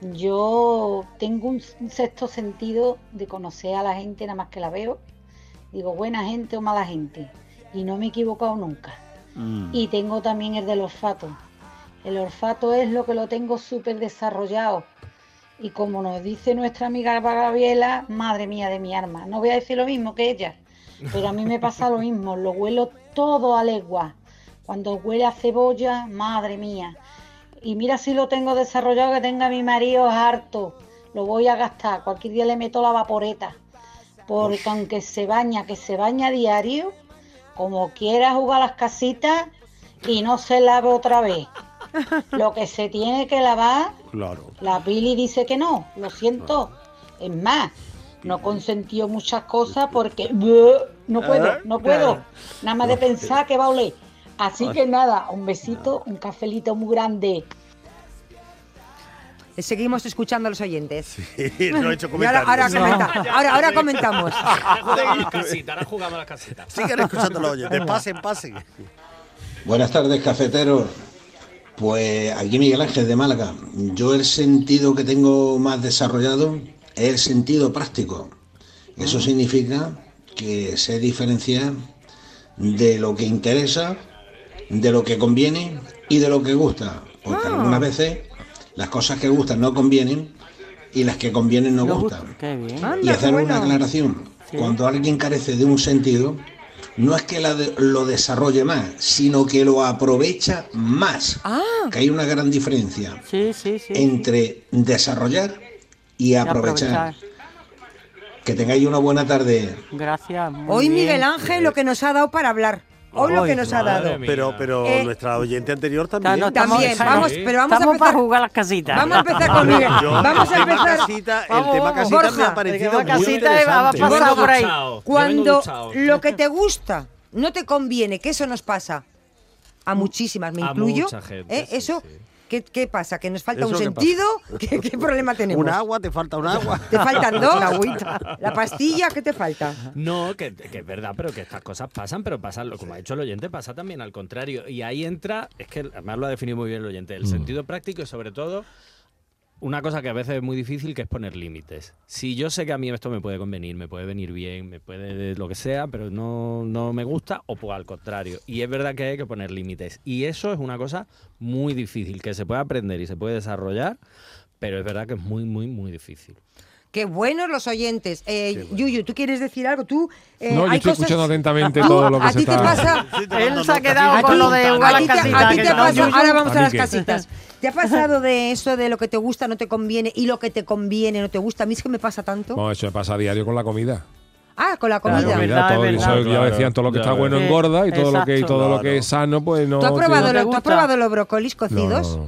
yo tengo un sexto sentido de conocer a la gente nada más que la veo. Digo, buena gente o mala gente. Y no me he equivocado nunca. Y tengo también el del olfato. El olfato es lo que lo tengo súper desarrollado. Y como nos dice nuestra amiga Gabriela, madre mía de mi arma, no voy a decir lo mismo que ella, pero a mí me pasa lo mismo, lo huelo todo a legua. Cuando huele a cebolla, madre mía. Y mira si lo tengo desarrollado que tenga mi marido harto. Lo voy a gastar. Cualquier día le meto la vaporeta. Porque aunque se baña, que se baña diario, como quiera jugar las casitas y no se lave otra vez. Lo que se tiene que lavar, Claro. la Pili dice que no, lo siento. Es más, no consentió muchas cosas porque "Buh, no puedo, Ah, no puedo. Nada más de pensar que va a oler. Así que nada, un besito, un cafelito muy grande. Seguimos escuchando a los oyentes. no he hecho Y ahora, ahora, comentarios. comenta- ahora, ahora comentamos. Jugamos las casitas, ahora jugamos las casitas. Sigan escuchando los oyentes. Pasen, pasen. Buenas tardes, cafeteros. Pues aquí Miguel Ángel de Málaga. Yo el sentido que tengo más desarrollado es el sentido práctico. Eso significa que sé diferenciar de lo que interesa, de lo que conviene y de lo que gusta. Porque algunas veces las cosas que gustan no convienen y las que convienen no, gustan. Qué bien. Y hacer una aclaración. Cuando alguien carece de un sentido, no es que la de- lo desarrolle más, sino que lo aprovecha más. Que hay una gran diferencia Sí, sí, sí. entre desarrollar y aprovechar. Que tengáis una buena tarde. Gracias. muy Hoy bien. Miguel Ángel lo que nos ha dado para hablar. Hoy lo que nos ha dado. Pero, pero Eh, nuestra oyente anterior también. no, estamos- También, vamos, pero vamos Estamos a para empezar. jugar las casitas. Vamos a empezar con Miguel. Yo, Vamos a el tema empezar. casita, el Vamos, tema casita me Borja, ha parecido el tema muy casita va interesante. pasado por ahí. Cuando lo que te gusta no te conviene, que eso nos pasa a muchísimas, me A incluyo. mucha gente, ¿eh? Eso, ¿qué, qué pasa? ¿Que nos falta ¿Eso un sentido? ¿Qué, qué problema tenemos? Un agua, te falta un agua. ¿Te faltan dos? ¿La pastilla? ¿Qué te falta? No, que, que es verdad, pero que estas cosas pasan, pero pasan, lo- como ha dicho el oyente, pasa también al contrario. Y ahí entra, es que además lo ha definido muy bien el oyente, el Mm. sentido práctico y sobre todo una cosa que a veces es muy difícil, que es poner límites. Si yo sé que a mí esto me puede convenir, me puede venir bien, me puede lo que sea, pero no, no me gusta, o pues al contrario. Y es verdad que hay que poner límites. Y eso es una cosa muy difícil, que se puede aprender y se puede desarrollar, pero es verdad que es muy, muy, muy difícil. Qué buenos los oyentes. Eh, Yuyu, ¿tú quieres decir algo? ¿Tú, eh, No, yo hay estoy cosas- escuchando atentamente Tú, todo lo que a se ti te está- pasa. Él se ha quedado A con lo de a ti te- a casitas. ti te no, pasa- Yuyu. ahora vamos ¿A a las qué? casitas. ¿Te ha pasado de eso de lo que te gusta no te conviene y lo que te conviene no te gusta? A mí es que me pasa tanto. No, eso me pasa a diario con la comida. Ah, con la comida. verdad, es todo, verdad. eso ya Claro, decían, todo lo que ya está ves. bueno engorda y todo lo que y exacto. todo lo que Claro. es sano, pues no. ¿Tú has probado, lo- ¿tú has probado los brócolis cocidos?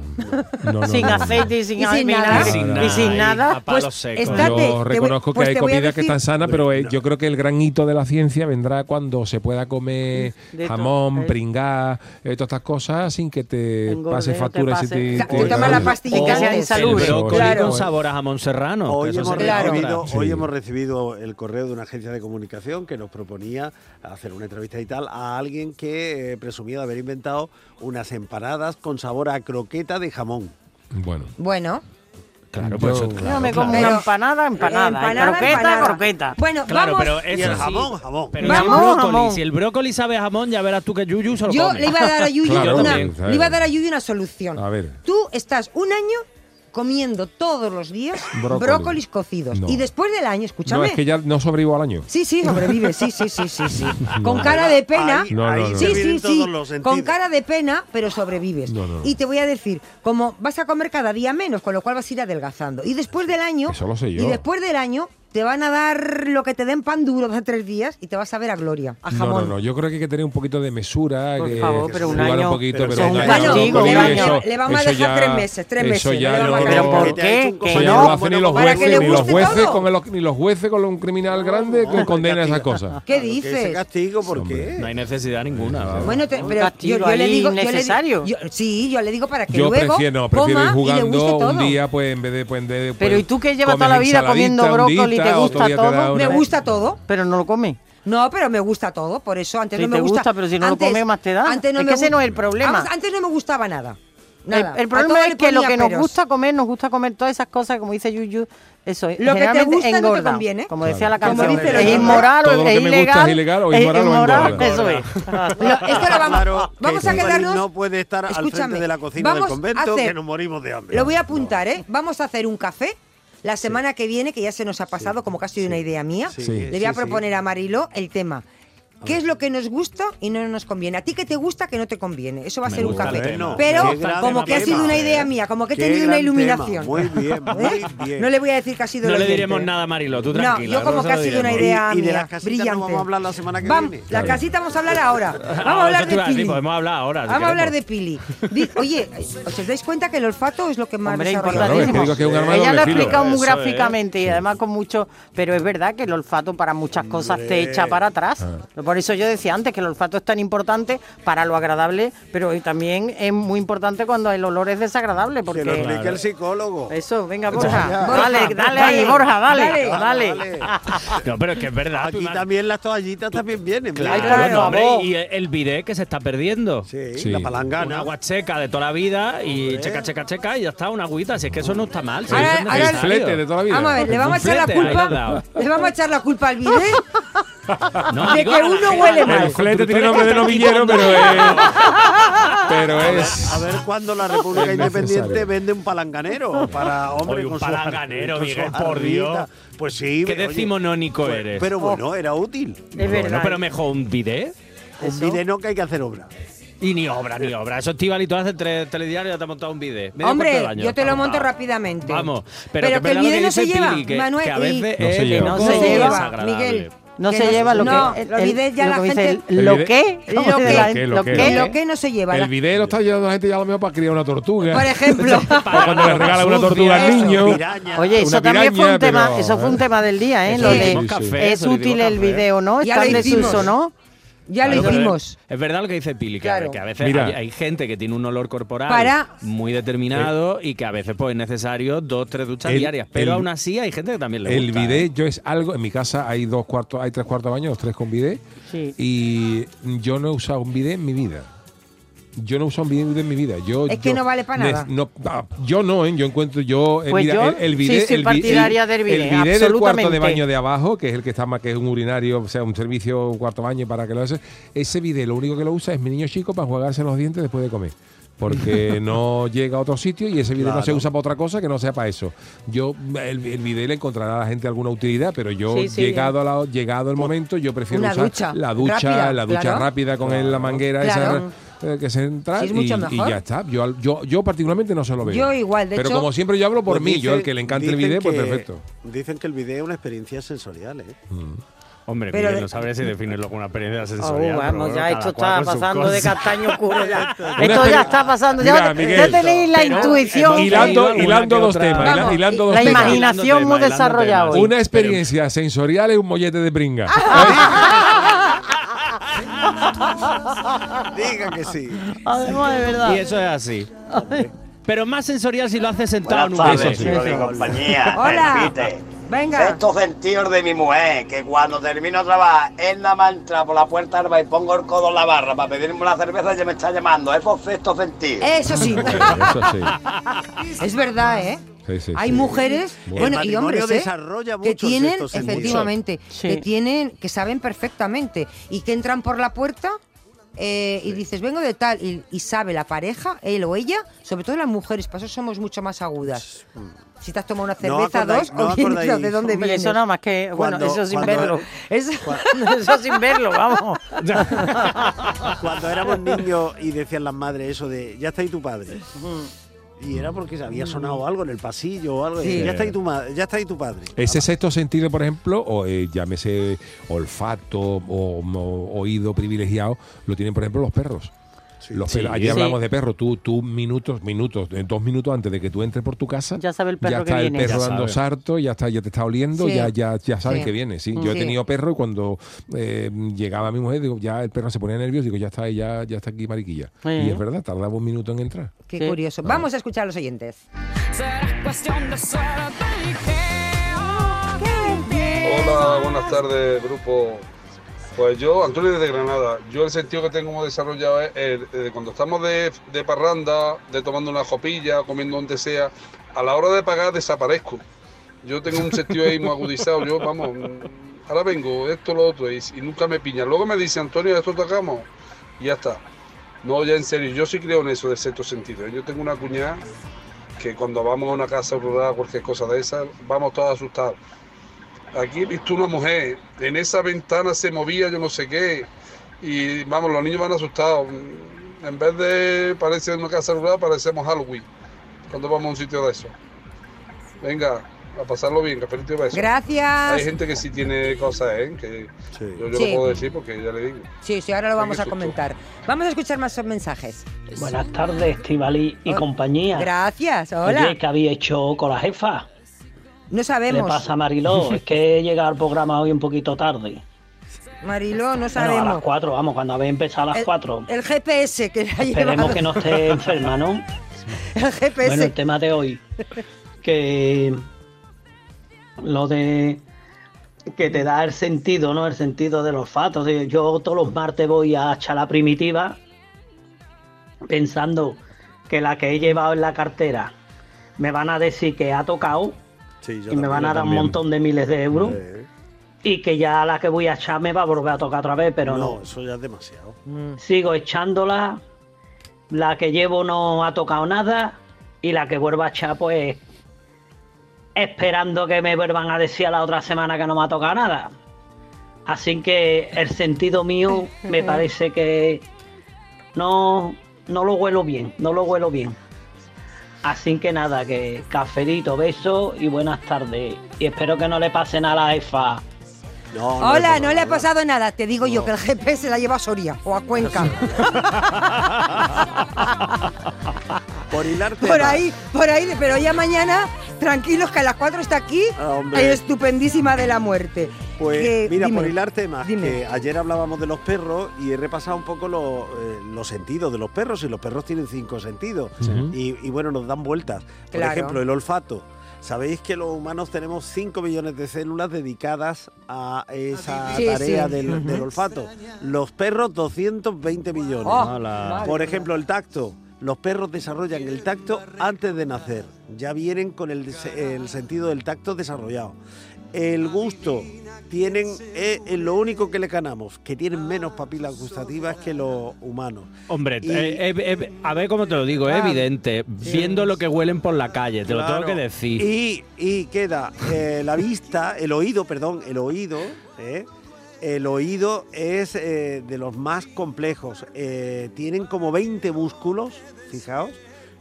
no, no, no, sin aceite y sin, Y sin nada. Y sin nada, y sin nada. Pues estate- te Yo voy- reconozco pues que hay voy comida que decir- están sana, pero eh, yo creo que el gran hito de la ciencia vendrá cuando se pueda comer jamón, eh. pringá, eh, todas estas cosas sin que te Engorde, pase te factura te, te- te tomas la pastilla Y que sea insalubre. Brócoli Claro. con sabor a jamón serrano. Que Claro. hoy hemos recibido el correo de una agencia de comunicación que nos proponía hacer una entrevista y tal a alguien que eh, presumía de haber inventado unas empanadas con sabor a croqueta de jamón. Bueno, Bueno, Claro, pues eso- Yo- Yo me como una empanada, empanada. empanada, croqueta, empanada. croqueta. Bueno, Claro, vamos. pero eso Y el jamón, jamón. Pero Vamos, si el brócoli, jamón. si el brócoli sabe a jamón, ya verás tú que Yuyu se lo Yo come. le iba a dar a Yuyu Claro, una, también, le iba a dar a Yuyu una solución. a ver. Tú estás un año comiendo todos los días Brócoli. brócolis cocidos. No. Y después del año, No, escúchame. es que ya no sobrevivo al año. Sí, sí, sobrevive, sí, sí, sí, sí, sí. Con No. cara de pena. Ahí, No, no, ahí no. se Sí, sí, sí. Con cara de pena, pero sobrevives. No, no, no. Y te voy a decir, como vas a comer cada día menos, con lo cual vas a ir adelgazando. Y después del año. Eso lo sé yo. Y después del año te van a dar lo que te den pan duro hace tres días y te vas a ver a gloria, a No, jamón. no, no. Yo creo que hay que tener un poquito de mesura. Por que, favor, pero un jugar año- un poquito, pero un año con le vamos- eso- le vamos a dejar ya- tres meses, tres meses, Eso ya dejar. Pero no- ¿por qué? Que no no. lo hacen ni los jueces, ni los jueces con el, ni los jueces con un criminal grande que No, condenan castiga. esas cosas. ¿Qué que ese dices? castigo, ¿por Hombre. qué? No hay necesidad ninguna. Bueno, te- pero yo, yo le digo, yo- sí, yo le digo para que Yo luego prefiero, no, prefiero ir jugando un día, pues en vez de. Pues, Pero pues, ¿y tú que llevas toda la vida comiendo brócoli, te otro gusta día te da todo? una- Me gusta todo. Pero no lo comes. No, pero me gusta todo, por eso antes Sí, no me te gusta. gusta, pero si no lo comes, más te da. Antes no Es me que ese no es el problema. Antes no me gustaba nada. El, Nada. el A problema es que lo que nos gusta comer, nos gusta comer todas esas cosas, como dice Yuyu, eso es. Lo que te gusta no te engorda. conviene. Como decía la Como canción. dice es inmoral o lo es ilegal. es ilegal o es inmoral o inmoral, engorda. eso es. Lo- esto lo vamos, Claro, que vamos a quedarnos. no puede estar al Escúchame, frente de la cocina del convento, que nos morimos de hambre. Lo voy a apuntar, ¿eh? Vamos a hacer un café la semana que viene, que ya se nos ha pasado, como casi de una idea mía. Le voy a proponer a Marilo el tema. Qué es lo que nos gusta y no nos conviene. A ti que te gusta, que no te conviene. Eso va a Me ser un café. tema. Pero como que ha sido una idea ¿eh? mía, como que he tenido una tema. iluminación. Muy bien, muy ¿Eh? bien. No le voy a decir que ha sido No le diremos nada, Marilo, tú No, tranquila. yo como no que ha sido una idea Y de mía, las casitas brillante. no vamos a hablar la semana que Vam- viene. La casita vamos a hablar ahora. Vamos Ah, a hablar de Pili. podemos hablar ahora. si Vamos a hablar de. Pili. Oye, ¿os dais cuenta que el olfato es lo que más Hombre, desarrolla? Claro, es que digo que es un arma de Ella lo ha explicado muy gráficamente y además con mucho, pero es verdad que el olfato para muchas cosas te echa para atrás. Por eso yo decía antes que el olfato es tan importante para lo agradable, pero también es muy importante cuando el olor es desagradable, Que porque lo explique el psicólogo. eso, venga Ya. Borja, Borja, dale, dale dale, ahí, Borja, dale, dale. No, pero es que es verdad. Aquí también las toallitas también vienen. Claro, ¿verdad? claro, no, hombre, vos. y el bidet que se está perdiendo. Sí, Sí. la Una palangana. agua checa de toda la vida y Hombre. checa, checa, checa y ya está, una agüita. Si es que eso no está mal. si Ahora- eso es ahora- El necesario. flete de toda la vida. Vamos a ver, le vamos a echar la culpa. Le vamos a echar la culpa al bidet No, de digo, que uno huele mal. El flete tiene nombre de novillero, pero es. Pero es. A ver cuándo la República Independiente vende un palanganero para hombre Oye, un con su- palanganero, Miguel, por Dios. Pues sí. Qué decimonónico pues- eres. Pero bueno, era útil. Es Bueno, verdad. pero mejor un bidet. Un vídeo no que hay que hacer obra. Y ni obra, ni obra. Eso Estivali, y tú haces tres telediarios y ya te has montado un bidet. Medio cuarto Hombre, yo te lo monto rápidamente. Vamos, pero, Pero que, que el bidet no se lleva, Pili, que, Manuel, que a y- veces No se lleva. No se lleva. Miguel. No se lleva lo que los bidets ya la gente- el- El lo bidet- que Lo ¿Cómo que- lo que- lo lo que- que Lo que no se lleva. El video lo está llevando la gente ya lo mejor para criar una tortuga. Por ejemplo. o cuando le regala una tortuga al niño. Oye, eso también fue un tema, eso fue un ¿eh? tema del día, ¿eh? Lo de es útil el video, ¿no? Está en desuso. ¿no? Ya lo Claro, hicimos. Es verdad lo que dice Pili, que, Claro. que a veces Mira. hay, hay gente que tiene un olor corporal Para- muy determinado y que a veces pues, es necesario dos, tres duchas El- diarias. Pero el- aún así hay gente que también le El gusta. ¿eh? bidet, yo es algo. En mi casa hay dos cuartos, hay tres cuartos de baño, los tres con bidet. Sí. Y yo no he usado un bidet en mi vida. Yo no he usado un bidet en mi vida. Yo, Es que yo- no vale pa' ne- nada. no, ah, yo no, ¿eh? yo encuentro yo. eh, Pues mira, yo el, el sí el, partidaria el- del bidet, el bidet del cuarto de absolutamente. baño de abajo, que es el que está más que es un urinario, o sea, un servicio un cuarto baño para que lo hace. Ese bidet lo único que lo usa es mi niño chico para jugarse los dientes después de comer. Porque no llega a otro sitio y ese bidet no se usa para otra cosa que no sea para eso. Yo, el, el bidet le encontrará a la gente alguna utilidad, pero yo, Sí, sí. llegado, a la- llegado el momento, yo prefiero Una usar ducha la ducha, rápida, la ducha claro. rápida con el- la manguera Claro. esa eh, que se entra Sí, es y, mucho y mejor. ya está. Yo, yo, yo particularmente no se lo veo. Yo igual, de Pero hecho- como siempre yo hablo por Pues mí, yo el que le encanta el bidet, pues perfecto. Dicen que el video es una experiencia sensorial, ¿eh? Hombre, Pero Miguel, no sabría si definirlo como una experiencia Oh, sensorial. vamos, ya esto está pasando de castaño oscuro ya. Esto ya está pasando, Mira, ya, tenéis la pero- intuición. Hilando, hilando dos otra. temas, Vamos, hilando dos la temas. imaginación muy desarrollada. Una experiencia sensorial es un mollete de bringa. Diga que sí. Además, de verdad. Y eso es así. Pero más sensorial si lo haces sentado en un beso. de compañía. Hola. Venga. Estos sentidos de mi mujer, que cuando termino de trabajar, él nada más entra por la puerta del bar y pongo el codo en la barra para pedirme una cerveza y ya me está llamando. Es por sexto sentido. Eso sí. Eso sí. Es verdad, ¿eh? Sí, sí, Hay sí. mujeres, Bueno. El y hombres, ¿eh? desarrolla que tienen, efectivamente, Sí. que tienen, que saben perfectamente y que entran por la puerta eh, y dices, vengo de tal, y, y sabe la pareja, él o ella, sobre todo las mujeres, para eso somos mucho más agudas. Si te has tomado una cerveza, acordáis- dos, no o quién de dónde vienes. eso nada más que, bueno, Cuando- eso sin cuando- verlo. Eso- Eso sin verlo, vamos. Cuando éramos niños y decían las madres eso de, ya está ahí tu padre. Y era porque había sonado algo en el pasillo o algo. y Sí. Ya está ahí tu madre, ya está ahí tu padre. Ese sexto sentido, por ejemplo, o eh, llámese olfato o, o oído privilegiado, lo tienen, por ejemplo, los perros. Los Sí. Ayer Sí. hablamos de perros. Tú, tú minutos, minutos, eh, dos minutos antes de que tú entres por tu casa, Ya sabe el perro ya que está el viene. perro Ya dando sabe. sarto, ya está, ya te está oliendo, Sí. ya, ya, ya sabes Sí. que viene. Sí, yo he tenido perro y cuando eh, llegaba mi mujer, digo, ya el perro se ponía nervioso, digo, ya está, ya, ya está aquí mariquilla. Y es verdad, tardaba un minuto en entrar. Qué Sí. curioso. Vamos a escuchar a los oyentes. Hola, buenas tardes, grupo. Pues yo, Antonio desde Granada, yo el sentido que tengo desarrollado es de cuando estamos de, parranda, de tomando una jopilla, comiendo donde sea, a la hora de pagar desaparezco. Yo tengo un sentido ahí muy agudizado, yo, vamos, ahora vengo, esto, lo otro, y, nunca me piña. Luego me dice, Antonio, esto tocamos, y ya está. No, ya en serio, yo sí creo en eso del sexto sentido. Yo tengo una cuñada que cuando vamos a una casa rural, cualquier cosa de esas, vamos todos asustados. Aquí he visto una mujer, en esa ventana se movía yo no sé qué, y vamos, los niños van asustados. En vez de parecer una casa rural, parecemos Halloween, cuando vamos a un sitio de eso. Venga, a pasarlo bien, cafelito y besos. Gracias. Hay gente que sí tiene cosas, ¿eh? Que yo, yo Sí. lo puedo decir porque ya le digo. Sí, sí, ahora lo vamos a comentar. Vamos a escuchar más mensajes. Buenas tardes, Estivali y Oh, compañía. Gracias, hola. Oye, ¿qué había hecho con la jefa? No ¿Qué sabemos. le pasa Mariló? es que he llegado al programa hoy un poquito tarde. Mariló, no Bueno, a sabemos. las 4, vamos, cuando habéis empezado a las El- 4. El GPS que ha Esperemos llevado. que no esté enferma, ¿no? El GPS. Bueno, el tema de hoy, que lo de que te da el sentido, ¿no? El sentido del olfato. De- Yo todos los martes voy a echar la primitiva pensando que la que he llevado en la cartera me van a decir que ha tocado Sí, yo y me van a dar un montón de miles de euros y que ya la que voy a echar me va a volver a tocar otra vez, pero no. No, eso ya es demasiado. Sigo echándola. La que llevo no ha tocado nada. Y la que vuelva a echar, pues. Esperando que me vuelvan a decir a la otra semana que no me ha tocado nada. Así que el sentido mío me parece que no, no lo huelo bien. No lo huelo bien. Así que nada, que cafelito, beso y buenas tardes. Y espero que no le pase nada a la jefa. Hola, no le ha pasado nada. Te digo yo que el GPS la lleva a Soria o a Cuenca. Por hilarte. por ahí, por ahí. Pero ya mañana, tranquilos que a las 4 está aquí. hombre. Ay, estupendísima de la muerte. Pues Que- mira, dime. por hilar temas, Dime. que ayer hablábamos de los perros y he repasado un poco lo- eh, los sentidos de los perros y los perros tienen cinco sentidos Sí. y, y bueno, nos dan vueltas. Por Claro. ejemplo, el olfato. Sabéis que los humanos tenemos 5 millones de células dedicadas a esa Sí, tarea sí. del, olfato. Los perros 220 millones. Oh, Hola. Por ejemplo, el tacto. Los perros desarrollan el tacto antes de nacer. Ya vienen con el, el sentido del tacto desarrollado. El gusto. Tienen eh, lo único que le ganamos, que tienen menos papilas gustativas que los humanos. Hombre, Y- eh, eh, a ver cómo te lo digo, es Ah. evidente. Viendo lo que huelen por la calle, te lo tengo que decir. Y, y queda eh, la vista, el oído, perdón, el oído. El oído es eh, de los más complejos. Eh, tienen como 20 músculos, fijaos,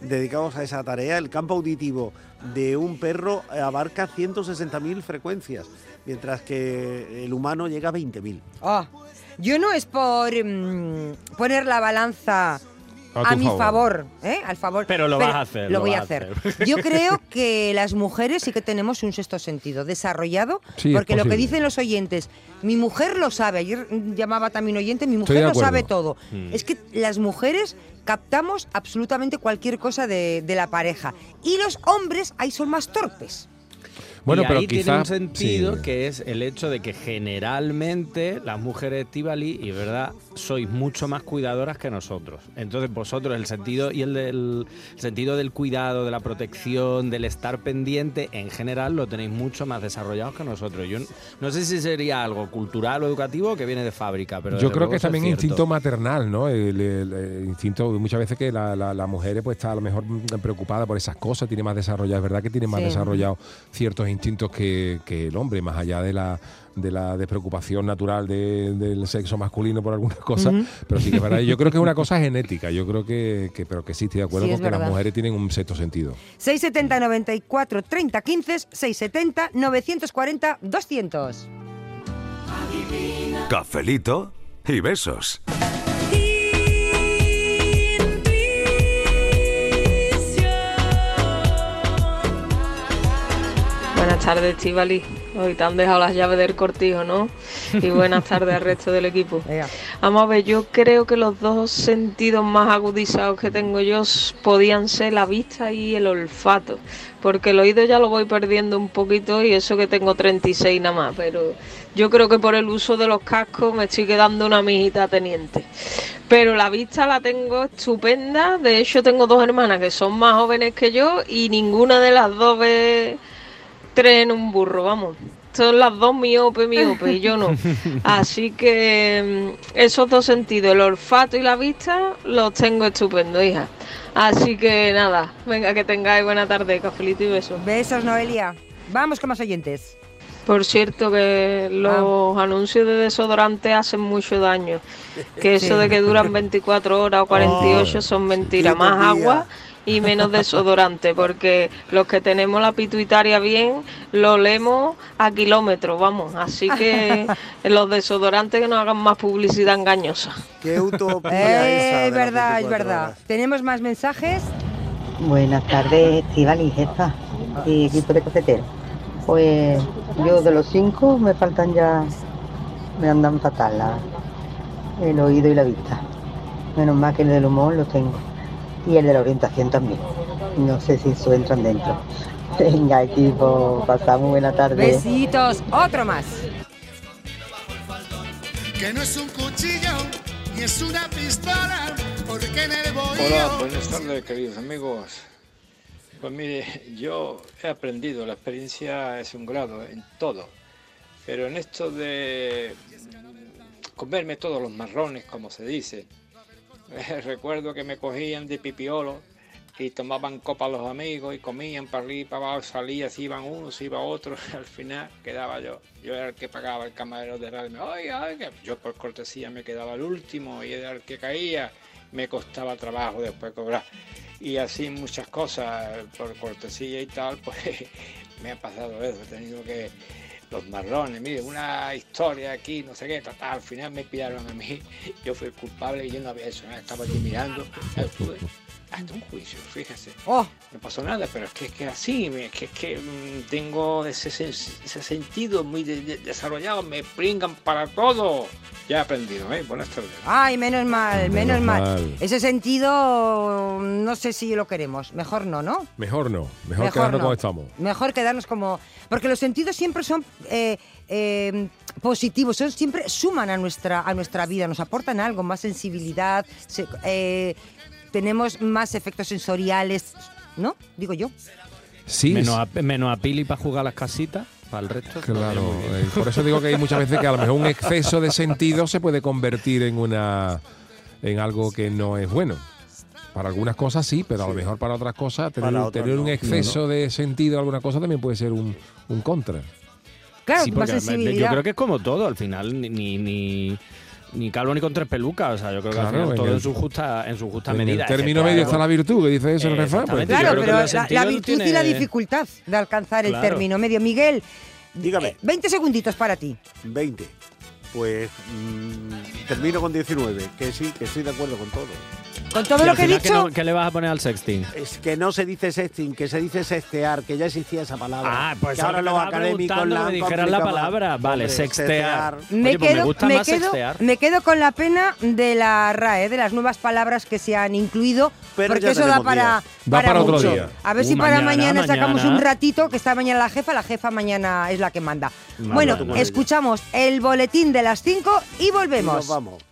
dedicados a esa tarea. El campo auditivo de un perro abarca 160.000 frecuencias, mientras que el humano llega a 20.000. Ah, yo no es por mm, poner la balanza A mi favor. favor, ¿eh? Al favor. Pero lo vas a hacer, Lo voy a hacer. hacer. Yo creo que las mujeres sí que tenemos un sexto sentido desarrollado, Sí, porque lo que dicen los oyentes, mi mujer lo sabe. Ayer llamaba también un oyente, mi mujer lo sabe todo. Mm. Es que las mujeres captamos absolutamente cualquier cosa de, de la pareja y los hombres ahí son más torpes. Bueno, y pero ahí tiene un sentido sí. que es el hecho de que generalmente las mujeres Estivali, y verdad, sois mucho más cuidadoras que nosotros. Entonces vosotros el sentido y el del el sentido del cuidado, de la protección, del estar pendiente, en general lo tenéis mucho más desarrollados que nosotros. Yo no sé si sería algo cultural o educativo o que viene de fábrica, pero Yo creo que es también cierto. instinto maternal, ¿no? El, el- el instinto, muchas veces que la, la, la mujer pues, está a lo mejor preocupada por esas cosas, tiene más desarrollado, es verdad que tiene más Sí. desarrollado ciertos instintos que, que el hombre, más allá de la de la despreocupación natural de- del sexo masculino por algunas cosas, Ujú. pero sí que es verdad. Yo creo que es una cosa genética, yo creo que, que- pero que sí estoy de acuerdo Sí, es con que las verdad. mujeres tienen un sexto sentido. 670 94 30 15 670 940 200. Cafelito y besos. Buenas tardes, Estivali. Hoy te han dejado las llaves del cortijo, ¿no? Y buenas tardes al resto del equipo. Vamos a ver, yo creo que los dos sentidos más agudizados que tengo yo podían ser la vista y el olfato. Porque el oído ya lo voy perdiendo un poquito y eso que tengo 36 nada más. Pero yo creo que por el uso de los cascos me estoy quedando una mijita teniente. Pero la vista la tengo estupenda. De hecho, tengo dos hermanas que son más jóvenes que yo y ninguna de las dos ve tres en un burro, vamos. Son las dos miope, miope y yo no. Así que mm, esos dos sentidos, el olfato y la vista, los tengo estupendo, hija. Así que nada, venga, que tengáis buena tarde, cafelito y besos. Besos, Noelia. Vamos con más oyentes. Por cierto que los anuncios de desodorante hacen mucho daño. Que eso Sí. de que duran 24 horas o 48 son mentiras. qué Más agua y menos desodorante. Porque los que tenemos la pituitaria bien, lo olemos a kilómetros, vamos. Así que los desodorantes que no hagan más publicidad engañosa. Qué utopía Eh, esa. es verdad, es 24 verdad. horas. ¿Tenemos más mensajes? Buenas tardes, Estival y Jefa y equipo de cafetero. Pues yo de los cinco me faltan ya, me andan fatal la- el oído y la vista. Menos mal que el del humor lo tengo. Y el de la orientación también. No sé si eso entran dentro. Venga, equipo, pasamos buena tarde. Besitos, otro más. Que no es un cuchillo ni es una pistola, porque en el bohío Hola, buenas tardes, queridos amigos. Pues mire, yo he aprendido, la experiencia es un grado en todo, pero en esto de comerme todos los marrones, como se dice, recuerdo que me cogían de pipiolo y tomaban copa los amigos y comían para arriba y para abajo, salía, si iban unos, si iba otros, al final quedaba yo. Yo era el que pagaba el camarero de radio. Oiga, oiga, yo por cortesía me quedaba el último y era el que caía. Me costaba trabajo después cobrar. Y así muchas cosas, por cortesía y tal, pues me ha pasado eso. He tenido que. Los marrones, mire, una historia aquí, no sé qué, ta, ta, al final me pillaron a mí. Yo fui el culpable y yo no había hecho nada, estaba allí mirando. Estuve hasta un juicio, fíjese. Oh. No pasó nada, pero es que es que así, es que, es que mm, tengo ese, sen- ese sentido muy de- de- desarrollado, me pringan para todo. Ya he aprendido, ¿eh? Buenas tardes. Ay, menos mal, menos, Menos mal. mal. Ese sentido, no sé si lo queremos. Mejor no, ¿no? Mejor no, mejor, Mejor quedarnos no. como estamos. Mejor quedarnos como... Porque los sentidos siempre son eh, eh, positivos, son, siempre suman a nuestra, a nuestra vida, nos aportan algo, más sensibilidad, se- eh, tenemos más efectos sensoriales, ¿no? Digo yo. Sí, menos, a, menos a Pili para jugar a las casitas, para el resto. Claro, eh, por eso digo que hay muchas veces que a lo mejor un exceso de sentido se puede convertir en una en algo que no es bueno. Para algunas cosas sí, pero a lo mejor para otras cosas tener, Para otras tener un exceso No, de sentido en alguna cosa también puede ser un, un contra. Claro, Sí, más sensibilidad. yo creo que es como todo, al final ni, ni, ni, calvo ni con tres pelucas, o sea, yo creo que al Claro, final en todo el- en su justa, en su justa En medida. el término medio está la virtud, que dice eso el refrán. Pues, Claro, pero la, virtud y la dificultad de alcanzar el término medio. Miguel, Dígame. eh, 20 segunditos para ti. 20. Pues mm, termino con 19, que sí, que estoy de acuerdo con todo. Con todo lo que he dicho, ¿qué, no- qué le vas a poner al sexting? Es que no se dice sexting, que se dice sextear, que ya existía esa palabra. Ah, pues que ahora los académicos la que han me la complicado más. palabra. Vale, Hombre, sextear. me, Oye, pues quedo, me gusta me, más quedo, sextear. me quedo con la pena de la RAE, de las nuevas palabras que se han incluido, Pero porque eso da para, días. Da para otro mucho. día. A ver Uh, si para mañana, mañana, sacamos mañana. un ratito, que está mañana la jefa, la jefa mañana es la que manda. Mañana. Bueno, Mañana. escuchamos el boletín de las 5 y Y volvemos. nos vamos.